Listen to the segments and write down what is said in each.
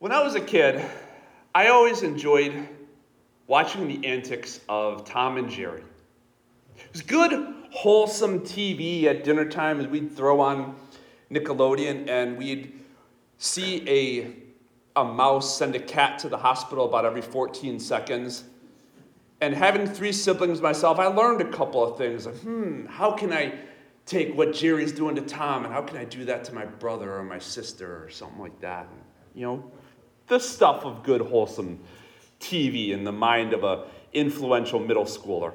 When I was a kid, I always enjoyed watching the antics of Tom and Jerry. It was good, wholesome TV at dinner time as we'd throw on Nickelodeon and we'd see a, a mouse send a cat to the hospital about every 14 seconds. And having three siblings myself, I learned a couple of things. Like, hmm, how can I take what Jerry's doing to Tom and how can I do that to my brother or my sister or something like that? You know, the stuff of good, wholesome TV in the mind of a influential middle schooler.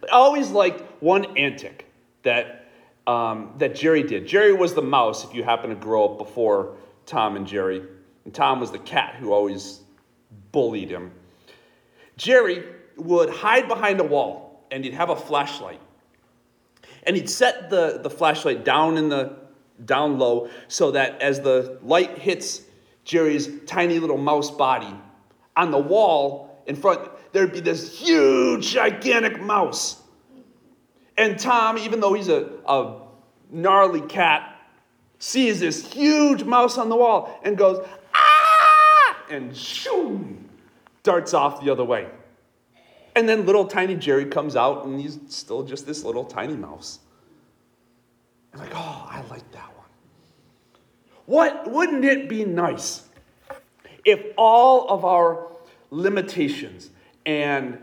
But I always liked one antic that, um, that Jerry did. Jerry was the mouse, if you happen to grow up before Tom and Jerry. And Tom was the cat who always bullied him. Jerry would hide behind a wall and he'd have a flashlight. And he'd set the, the flashlight down in the down low so that as the light hits Jerry's tiny little mouse body, on the wall in front, there'd be this huge, gigantic mouse. And Tom, even though he's a, a gnarly cat, sees this huge mouse on the wall and goes, ah! And shoo, darts off the other way. And then little tiny Jerry comes out and he's still just this little tiny mouse. I'm like, oh, I like that. What wouldn't it be nice if all of our limitations and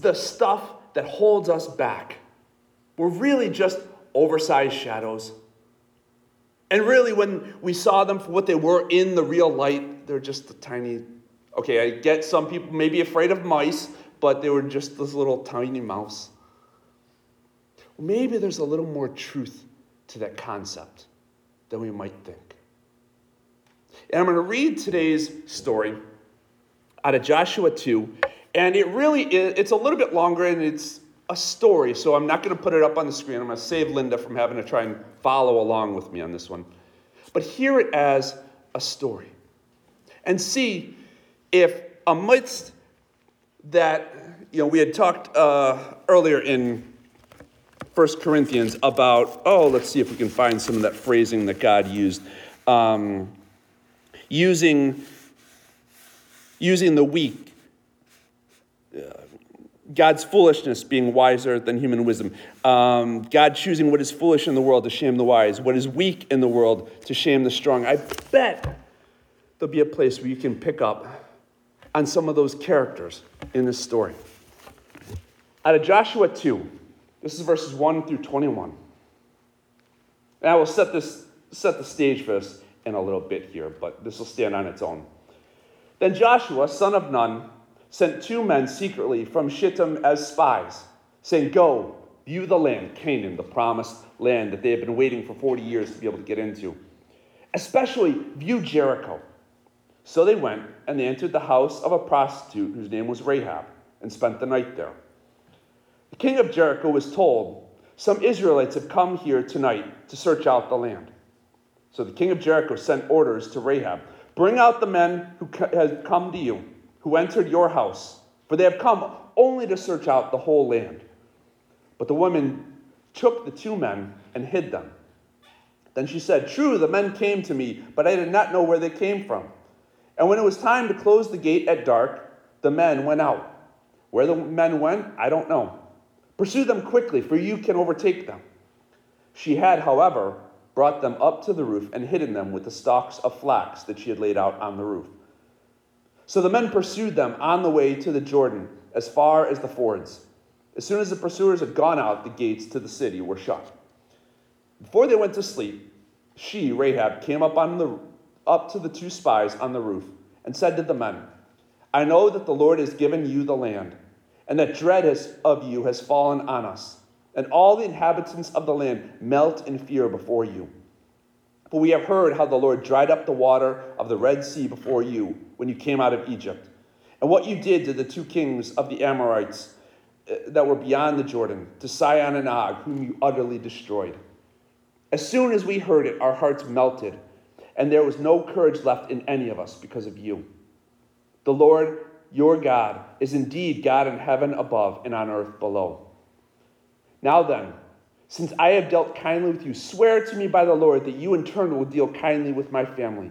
the stuff that holds us back were really just oversized shadows. And really, when we saw them for what they were in the real light, they're just a tiny. Okay, I get some people may be afraid of mice, but they were just this little tiny mouse. Maybe there's a little more truth to that concept than we might think. And I'm going to read today's story out of Joshua 2. And it really is, it's a little bit longer and it's a story, so I'm not going to put it up on the screen. I'm going to save Linda from having to try and follow along with me on this one. But hear it as a story and see if amidst that, you know, we had talked uh, earlier in 1 Corinthians about, oh, let's see if we can find some of that phrasing that God used. Um, using using the weak, uh, God's foolishness being wiser than human wisdom, um, God choosing what is foolish in the world to shame the wise, what is weak in the world to shame the strong. I bet there'll be a place where you can pick up on some of those characters in this story. Out of Joshua 2, this is verses 1 through 21. And I will set, this, set the stage for this in a little bit here, but this will stand on its own. Then Joshua, son of Nun, sent two men secretly from Shittim as spies, saying, Go, view the land, Canaan, the promised land that they have been waiting for 40 years to be able to get into. Especially view Jericho. So they went, and they entered the house of a prostitute whose name was Rahab, and spent the night there. The king of Jericho was told, Some Israelites have come here tonight to search out the land. So the king of Jericho sent orders to Rahab Bring out the men who have come to you, who entered your house, for they have come only to search out the whole land. But the woman took the two men and hid them. Then she said, True, the men came to me, but I did not know where they came from. And when it was time to close the gate at dark, the men went out. Where the men went, I don't know. Pursue them quickly, for you can overtake them. She had, however, brought them up to the roof and hidden them with the stalks of flax that she had laid out on the roof. So the men pursued them on the way to the Jordan as far as the fords. As soon as the pursuers had gone out, the gates to the city were shut. Before they went to sleep, she, Rahab, came up, on the, up to the two spies on the roof and said to the men, I know that the Lord has given you the land, and that dread has, of you has fallen on us and all the inhabitants of the land melt in fear before you. For we have heard how the Lord dried up the water of the Red Sea before you when you came out of Egypt, and what you did to the two kings of the Amorites uh, that were beyond the Jordan, to Sihon and Og, whom you utterly destroyed. As soon as we heard it, our hearts melted, and there was no courage left in any of us because of you. The Lord, your God, is indeed God in heaven above and on earth below. Now then, since I have dealt kindly with you, swear to me by the Lord that you in turn will deal kindly with my family.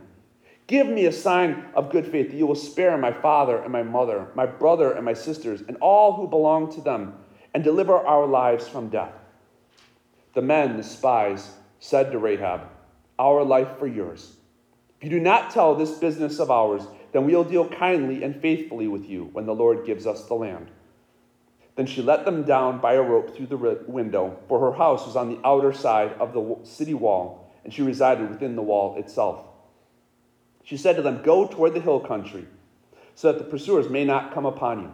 Give me a sign of good faith that you will spare my father and my mother, my brother and my sisters, and all who belong to them, and deliver our lives from death. The men, the spies, said to Rahab, Our life for yours. If you do not tell this business of ours, then we'll deal kindly and faithfully with you when the Lord gives us the land. Then she let them down by a rope through the window, for her house was on the outer side of the city wall, and she resided within the wall itself. She said to them, Go toward the hill country, so that the pursuers may not come upon you.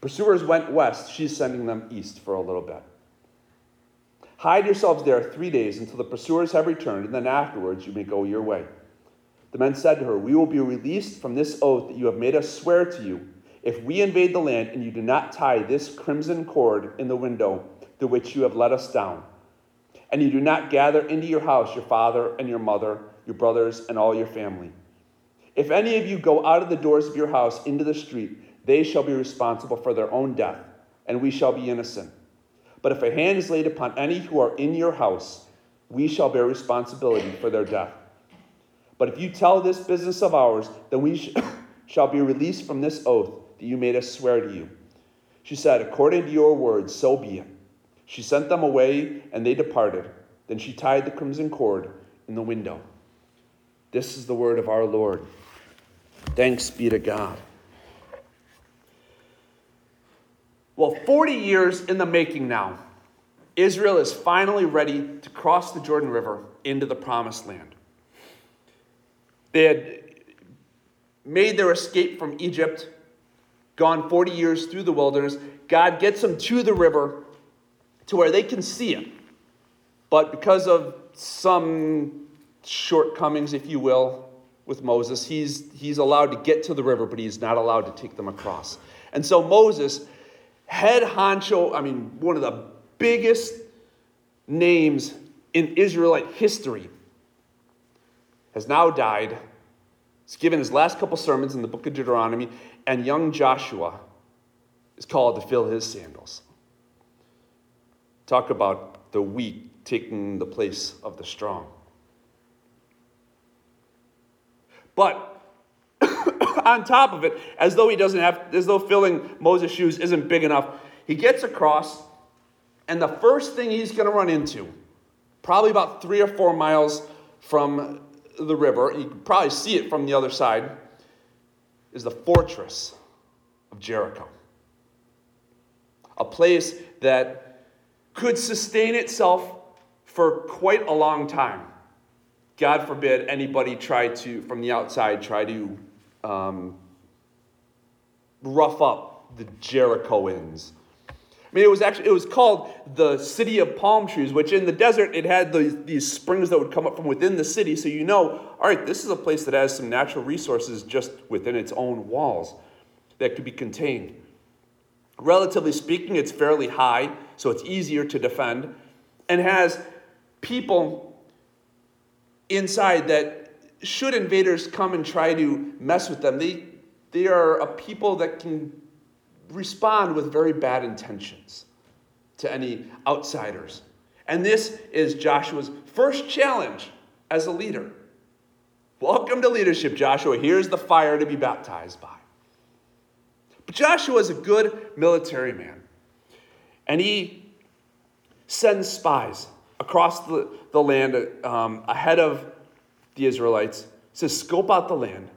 Pursuers went west, she's sending them east for a little bit. Hide yourselves there three days until the pursuers have returned, and then afterwards you may go your way. The men said to her, We will be released from this oath that you have made us swear to you if we invade the land and you do not tie this crimson cord in the window through which you have let us down, and you do not gather into your house your father and your mother, your brothers, and all your family. If any of you go out of the doors of your house into the street, they shall be responsible for their own death, and we shall be innocent. But if a hand is laid upon any who are in your house, we shall bear responsibility for their death. But if you tell this business of ours, then we sh- shall be released from this oath that you made us swear to you. She said, According to your words, so be it. She sent them away, and they departed. Then she tied the crimson cord in the window. This is the word of our Lord. Thanks be to God. Well, 40 years in the making now, Israel is finally ready to cross the Jordan River into the promised land. They had made their escape from Egypt, gone 40 years through the wilderness. God gets them to the river to where they can see it. But because of some shortcomings, if you will, with Moses, he's, he's allowed to get to the river, but he's not allowed to take them across. And so Moses, head honcho, I mean, one of the biggest names in Israelite history, has now died. He's given his last couple sermons in the book of Deuteronomy, and young Joshua is called to fill his sandals. Talk about the weak taking the place of the strong. But on top of it, as though he doesn't have, as though filling Moses' shoes isn't big enough, he gets across, and the first thing he's going to run into, probably about three or four miles from the river, you can probably see it from the other side, is the fortress of Jericho. A place that could sustain itself for quite a long time. God forbid anybody try to, from the outside, try to um, rough up the Jerichoans. I mean, it was actually it was called the city of palm trees, which in the desert it had the, these springs that would come up from within the city. So you know, all right, this is a place that has some natural resources just within its own walls that could be contained. Relatively speaking, it's fairly high, so it's easier to defend, and has people inside that should invaders come and try to mess with them, they, they are a people that can respond with very bad intentions to any outsiders. And this is Joshua's first challenge as a leader. Welcome to leadership, Joshua. Here's the fire to be baptized by. But Joshua is a good military man. And he sends spies across the, the land um, ahead of the Israelites. He says, scope out the land,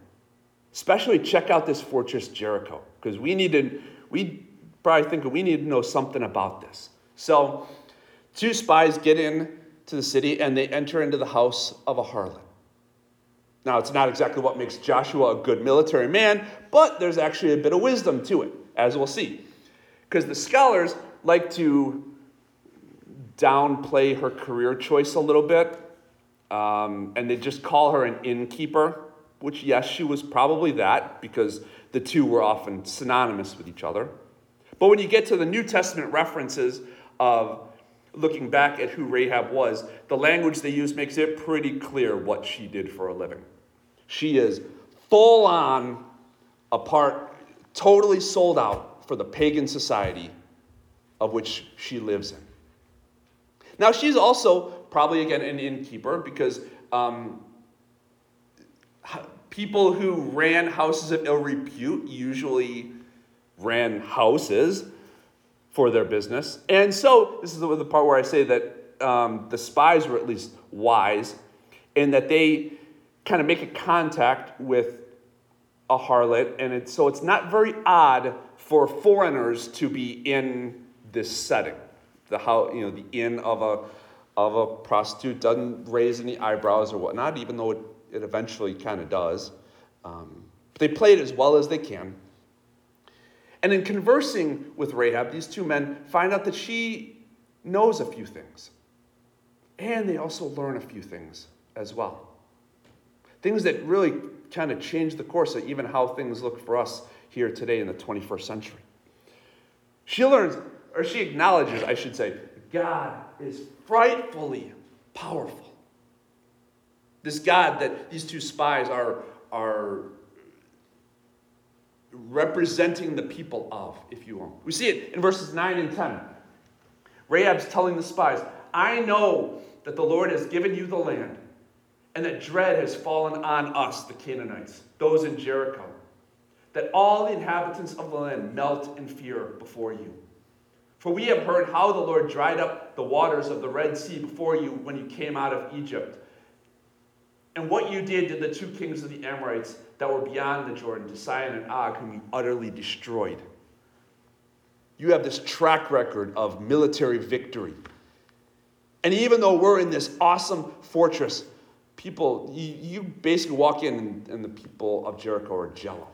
especially check out this fortress Jericho, because we need to we probably think we need to know something about this. So, two spies get in to the city and they enter into the house of a harlot. Now, it's not exactly what makes Joshua a good military man, but there's actually a bit of wisdom to it, as we'll see. Because the scholars like to downplay her career choice a little bit, um, and they just call her an innkeeper, which, yes, she was probably that, because the two were often synonymous with each other. But when you get to the New Testament references of looking back at who Rahab was, the language they use makes it pretty clear what she did for a living. She is full on apart, totally sold out for the pagan society of which she lives in. Now, she's also probably, again, an innkeeper because um, people who ran houses of ill repute usually ran houses for their business. And so, this is the, part where I say that um, the spies were at least wise in that they kind of make a contact with a harlot. And it, so, it's not very odd for foreigners to be in this setting. The how, you know, the inn of a, of a prostitute doesn't raise any eyebrows or whatnot, even though it it eventually kind of does. Um, but they play it as well as they can. And in conversing with Rahab, these two men find out that she knows a few things. And they also learn a few things as well. Things that really kind of change the course of even how things look for us here today in the 21st century. She learns, or she acknowledges, I should say, God is frightfully powerful. This God that these two spies are, are representing the people of, if you will. We see it in verses 9 and 10. Rahab's telling the spies, I know that the Lord has given you the land, and that dread has fallen on us, the Canaanites, those in Jericho, that all the inhabitants of the land melt in fear before you. For we have heard how the Lord dried up the waters of the Red Sea before you when you came out of Egypt and what you did to the two kings of the Amorites that were beyond the Jordan, to Sihon and Og, whom you utterly destroyed. You have this track record of military victory. And even though we're in this awesome fortress, people, you, you basically walk in and, and the people of Jericho are jello.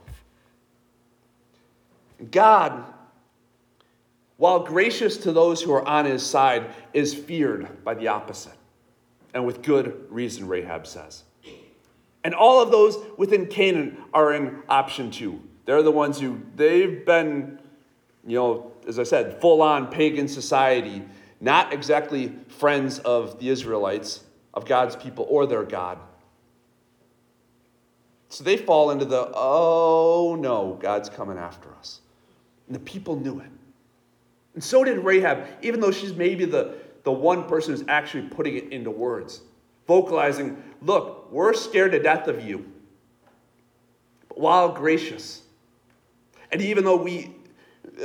God, while gracious to those who are on his side, is feared by the opposite. And with good reason, Rahab says. And all of those within Canaan are in option two. They're the ones who, they've been, you know, as I said, full on pagan society, not exactly friends of the Israelites, of God's people or their God. So they fall into the, oh no, God's coming after us. And the people knew it. And so did Rahab, even though she's maybe the, the one person who's actually putting it into words vocalizing, Look, we're scared to death of you, but while gracious. And even though we,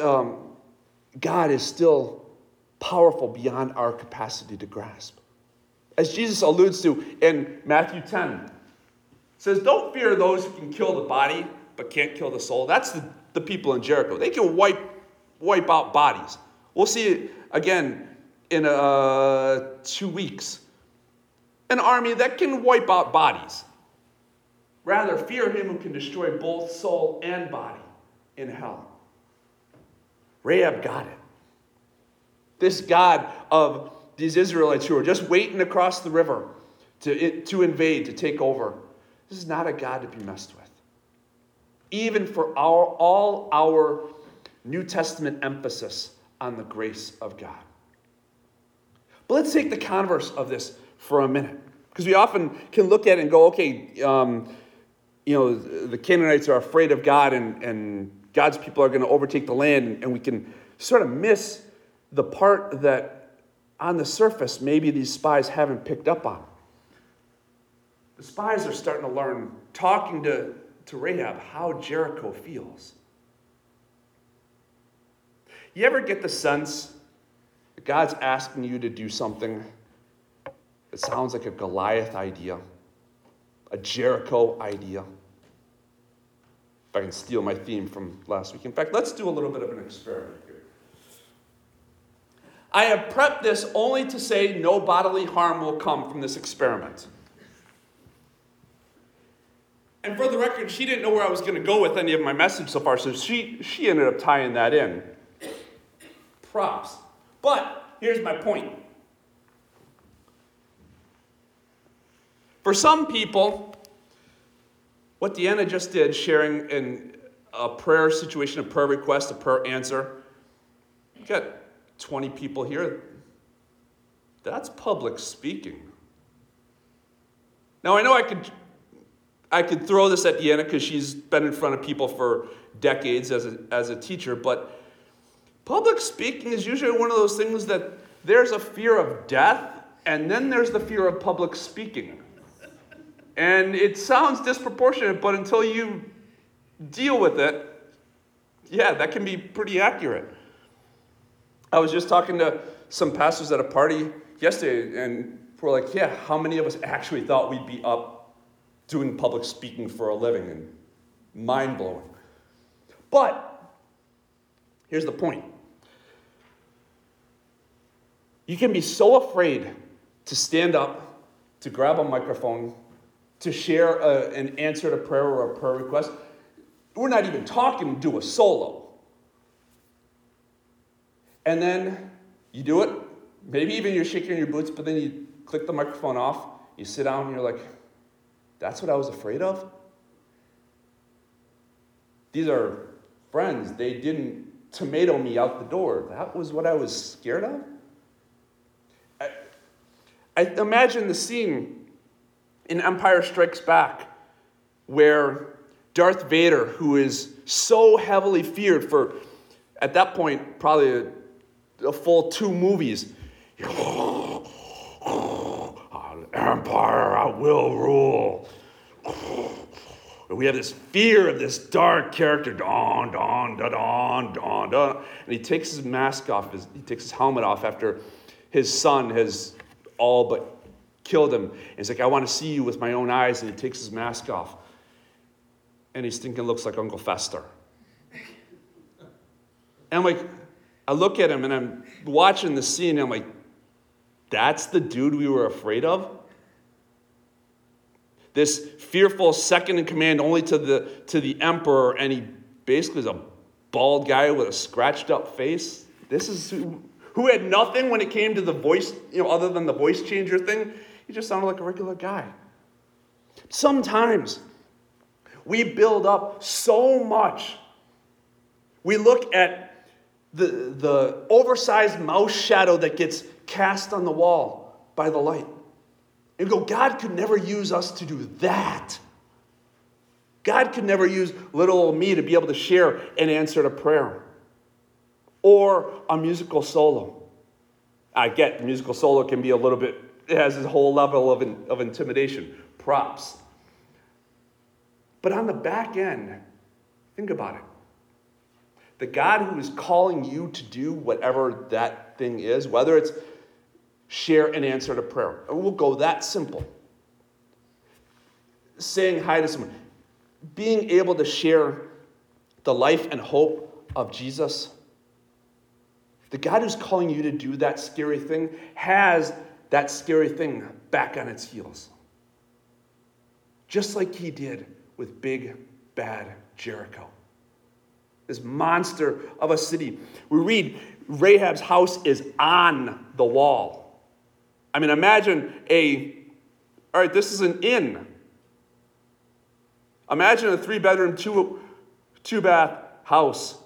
um, God is still powerful beyond our capacity to grasp. As Jesus alludes to in Matthew 10, says, Don't fear those who can kill the body but can't kill the soul. That's the, the people in Jericho. They can wipe, wipe out bodies. We'll see it again in uh, two weeks an army that can wipe out bodies. Rather, fear him who can destroy both soul and body in hell. Rahab got it. This God of these Israelites who are just waiting across the river to, to invade, to take over, this is not a God to be messed with. Even for our, all our New Testament emphasis on the grace of God. But let's take the converse of this for a minute. Because we often can look at it and go, okay, um, you know, the Canaanites are afraid of God and, and God's people are going to overtake the land, and we can sort of miss the part that on the surface maybe these spies haven't picked up on. The spies are starting to learn, talking to, to Rahab, how Jericho feels. You ever get the sense that God's asking you to do something it sounds like a Goliath idea, a Jericho idea. If I can steal my theme from last week. In fact, let's do a little bit of an experiment here. I have prepped this only to say no bodily harm will come from this experiment. And for the record, she didn't know where I was going to go with any of my message so far, so she, she ended up tying that in. Props. But here's my point For some people, what Deanna just did, sharing in a prayer situation, a prayer request, a prayer answer, you got 20 people here. That's public speaking. Now I know I could I could throw this at Deanna because she's been in front of people for decades as a, as a teacher, but public speaking is usually one of those things that there's a fear of death, and then there's the fear of public speaking. And it sounds disproportionate, but until you deal with it, yeah, that can be pretty accurate. I was just talking to some pastors at a party yesterday, and we're like, yeah, how many of us actually thought we'd be up doing public speaking for a living? And mind blowing. But here's the point you can be so afraid to stand up, to grab a microphone, to share a, an answer to prayer or a prayer request. We're not even talking do a solo. And then you do it. Maybe even you're shaking your boots, but then you click the microphone off, you sit down, and you're like, that's what I was afraid of? These are friends. They didn't tomato me out the door. That was what I was scared of? I, I imagine the scene in Empire Strikes Back where Darth Vader, who is so heavily feared for, at that point, probably a, a full two movies, Empire, I will rule. And We have this fear of this dark character, don, don, da, don, don, don. And he takes his mask off, his, he takes his helmet off after his son has all but killed him. And he's like, I want to see you with my own eyes. And he takes his mask off. And he's thinking, looks like Uncle Fester. And I'm like, I look at him and I'm watching the scene and I'm like, that's the dude we were afraid of? This fearful second in command only to the, to the emperor, and he basically is a bald guy with a scratched up face. This is who, who had nothing when it came to the voice, you know, other than the voice changer thing. He just sounded like a regular guy. Sometimes we build up so much. We look at the, the oversized mouse shadow that gets cast on the wall by the light. And go, God could never use us to do that. God could never use little old me to be able to share an answer to prayer or a musical solo. I get musical solo can be a little bit, it has a whole level of, in, of intimidation, props. But on the back end, think about it. The God who is calling you to do whatever that thing is, whether it's share an answer to prayer. We'll go that simple. Saying hi to someone, being able to share the life and hope of Jesus. The God who's calling you to do that scary thing has that scary thing back on its heels. Just like he did with big, bad Jericho. This monster of a city. We read Rahab's house is on the wall. I mean, imagine a, all right, this is an inn. Imagine a three bedroom, two, two bath house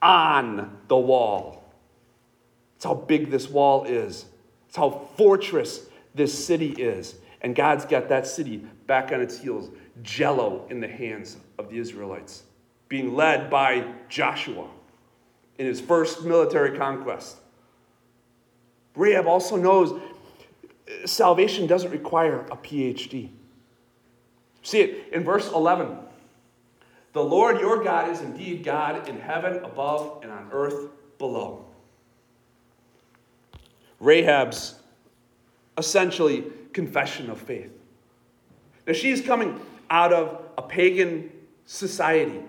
on the wall. That's how big this wall is. How fortress this city is. And God's got that city back on its heels, jello in the hands of the Israelites, being led by Joshua in his first military conquest. Rahab also knows uh, salvation doesn't require a PhD. See it in verse 11. The Lord your God is indeed God in heaven above and on earth below. Rahab's essentially confession of faith. Now she's coming out of a pagan society.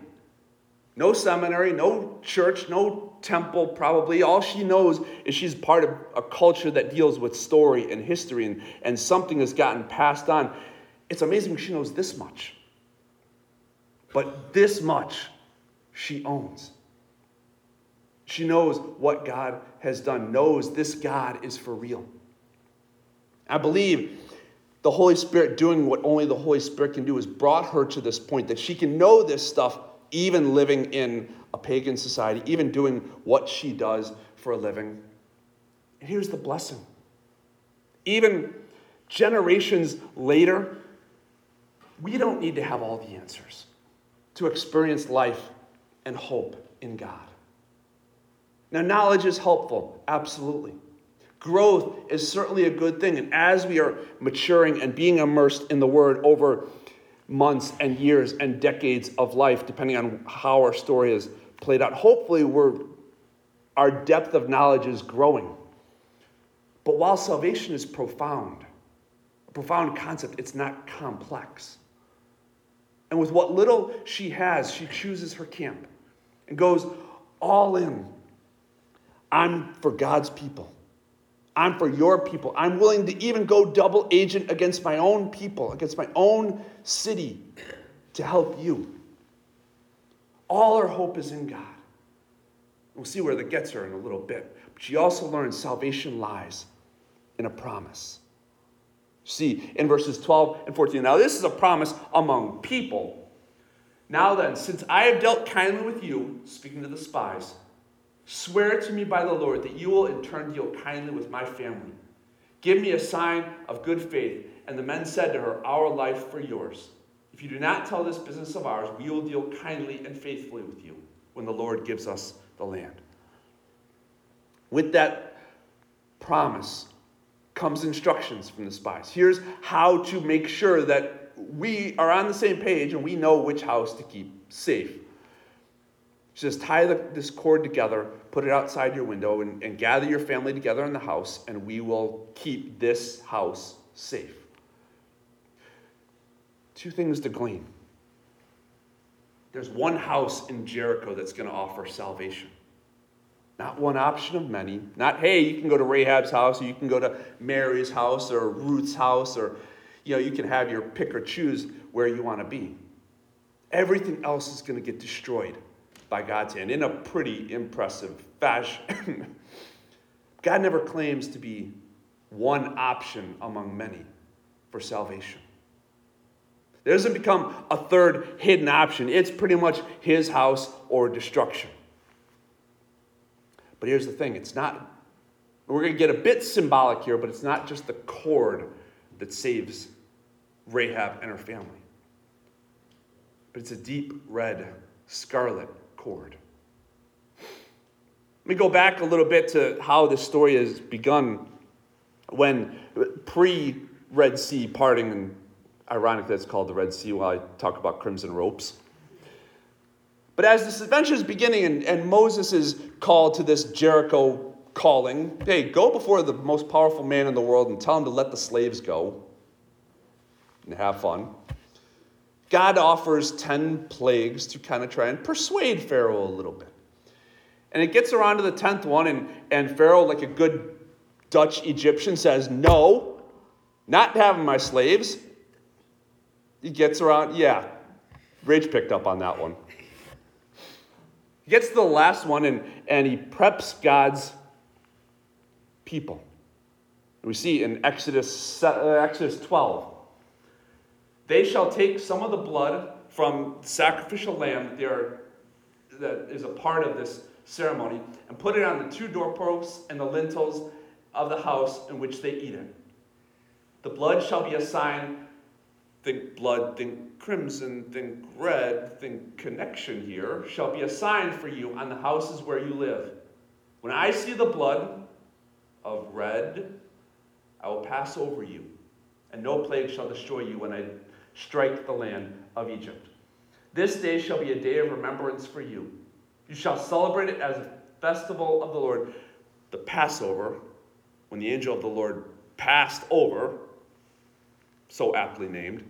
No seminary, no church, no temple, probably. All she knows is she's part of a culture that deals with story and history, and, and something has gotten passed on. It's amazing she knows this much. But this much she owns. She knows what God has done, knows this God is for real. I believe the Holy Spirit doing what only the Holy Spirit can do has brought her to this point that she can know this stuff even living in a pagan society, even doing what she does for a living. And here's the blessing. Even generations later, we don't need to have all the answers to experience life and hope in God. Now, knowledge is helpful, absolutely. Growth is certainly a good thing. And as we are maturing and being immersed in the Word over months and years and decades of life, depending on how our story is played out, hopefully we're, our depth of knowledge is growing. But while salvation is profound, a profound concept, it's not complex. And with what little she has, she chooses her camp and goes all in. I'm for God's people. I'm for your people. I'm willing to even go double agent against my own people, against my own city to help you. All her hope is in God. We'll see where that gets her in a little bit. But she also learns salvation lies in a promise. See, in verses 12 and 14. Now, this is a promise among people. Now then, since I have dealt kindly with you, speaking to the spies, Swear to me by the Lord that you will in turn deal kindly with my family. Give me a sign of good faith. And the men said to her, Our life for yours. If you do not tell this business of ours, we will deal kindly and faithfully with you when the Lord gives us the land. With that promise comes instructions from the spies. Here's how to make sure that we are on the same page and we know which house to keep safe. Says, tie the, this cord together, put it outside your window, and, and gather your family together in the house, and we will keep this house safe. Two things to glean. There's one house in Jericho that's going to offer salvation. Not one option of many. Not, hey, you can go to Rahab's house, or you can go to Mary's house, or Ruth's house, or you know, you can have your pick or choose where you want to be. Everything else is going to get destroyed by God's hand in a pretty impressive fashion. God never claims to be one option among many for salvation. There doesn't become a third hidden option. It's pretty much his house or destruction. But here's the thing it's not, we're going to get a bit symbolic here, but it's not just the cord that saves Rahab and her family, but it's a deep red scarlet cord. Let me go back a little bit to how this story has begun when pre Red Sea parting, and ironically, it's called the Red Sea while I talk about crimson ropes. But as this adventure is beginning and, and Moses is called to this Jericho calling, hey, go before the most powerful man in the world and tell him to let the slaves go and have fun. God offers 10 plagues to kind of try and persuade Pharaoh a little bit. And it gets around to the 10th one, and, and Pharaoh, like a good Dutch Egyptian, says, No, not having my slaves. He gets around, yeah, Rage picked up on that one. He gets to the last one, and, and he preps God's people. We see in Exodus, uh, Exodus 12. They shall take some of the blood from the sacrificial lamb that, they are, that is a part of this ceremony and put it on the two doorposts and the lintels of the house in which they eat it. The blood shall be a sign. Think blood, think crimson, think red, think connection here. Shall be a sign for you on the houses where you live. When I see the blood of red, I will pass over you, and no plague shall destroy you when I strike the land of Egypt. This day shall be a day of remembrance for you. You shall celebrate it as a festival of the Lord, the Passover, when the angel of the Lord passed over, so aptly named,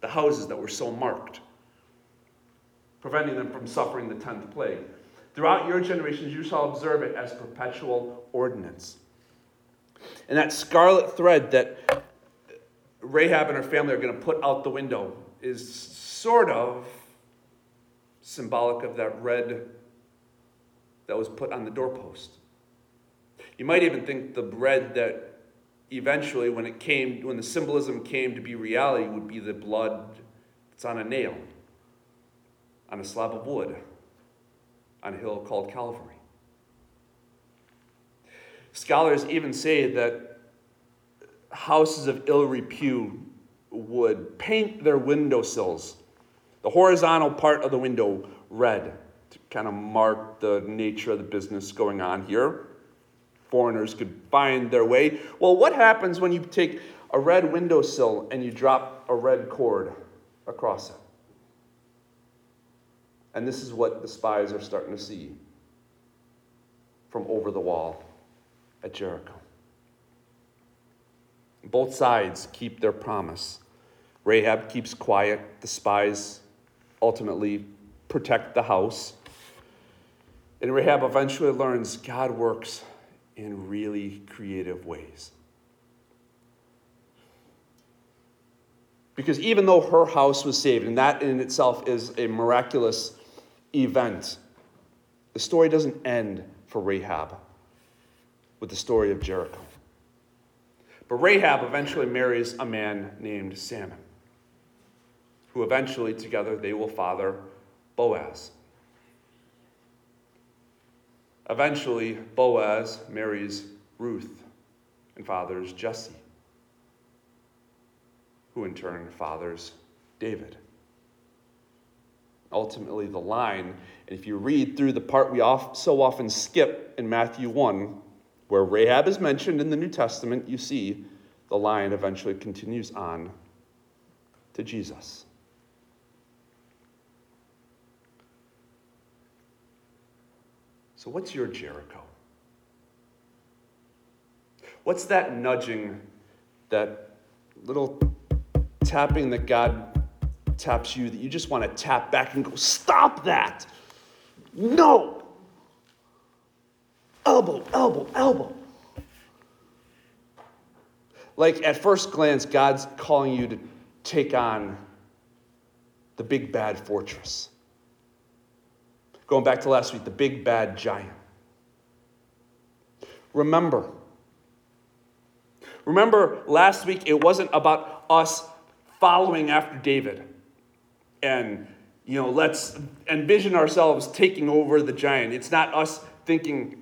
the houses that were so marked, preventing them from suffering the tenth plague. Throughout your generations, you shall observe it as perpetual ordinance. And that scarlet thread that Rahab and her family are going to put out the window is sort of symbolic of that red that was put on the doorpost. You might even think the red that eventually, when it came, when the symbolism came to be reality, would be the blood that's on a nail, on a slab of wood, on a hill called Calvary. Scholars even say that houses of ill repute would paint their windowsills, the horizontal part of the window, red to kind of mark the nature of the business going on here. foreigners could find their way. Well, what happens when you take a red windowsill and you drop a red cord across it? And this is what the spies are starting to see from over the wall at Jericho. Both sides keep their promise. Rahab keeps quiet. The spies ultimately protect the house. And Rahab eventually learns God works in really creative ways. Because even though her house was saved, and that in itself is a miraculous event, the story doesn't end for Rahab with the story of Jericho. But Rahab eventually marries a man named Salmon, who eventually together they will father Boaz. Eventually, Boaz marries Ruth and fathers Jesse, who in turn fathers David. Ultimately, the line, and if you read through the part we so often skip in Matthew 1, where Rahab is mentioned in the New Testament, you see the line eventually continues on to Jesus. So, what's your Jericho? What's that nudging, that little tapping that God taps you that you just want to tap back and go, Stop that! No! Elbow, elbow, elbow. Like at first glance, God's calling you to take on the big bad fortress. Going back to last week, the big bad giant. Remember, remember last week it wasn't about us following after David and you know let's envision ourselves taking over the giant. It's not us thinking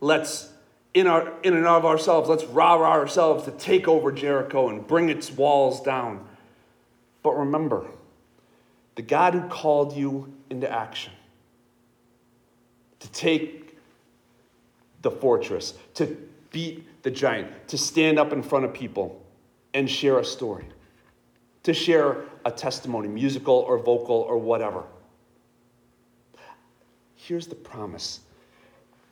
Let's, in, our, in and of ourselves, let's rah rah ourselves to take over Jericho and bring its walls down. But remember, the God who called you into action, to take the fortress, to beat the giant, to stand up in front of people and share a story, to share a testimony, musical or vocal or whatever. Here's the promise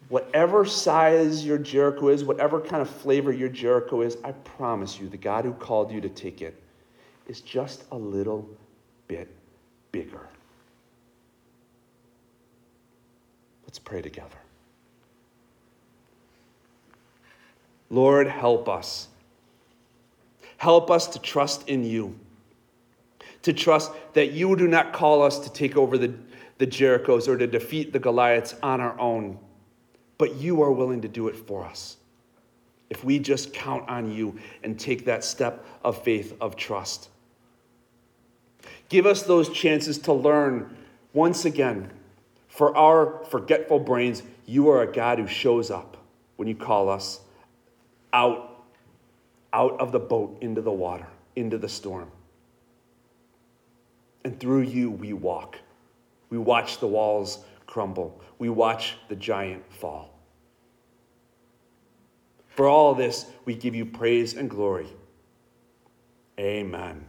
whatever size your Jericho is, whatever kind of flavor your Jericho is, I promise you, the God who called you to take it is just a little bit bigger. Let's pray together. Lord, help us. Help us to trust in you, to trust that you do not call us to take over the, the Jerichos or to defeat the Goliaths on our own but you are willing to do it for us. If we just count on you and take that step of faith, of trust. Give us those chances to learn once again. For our forgetful brains, you are a God who shows up when you call us out, out of the boat into the water, into the storm. And through you, we walk. We watch the walls crumble. We watch the giant fall. For all this, we give you praise and glory. Amen.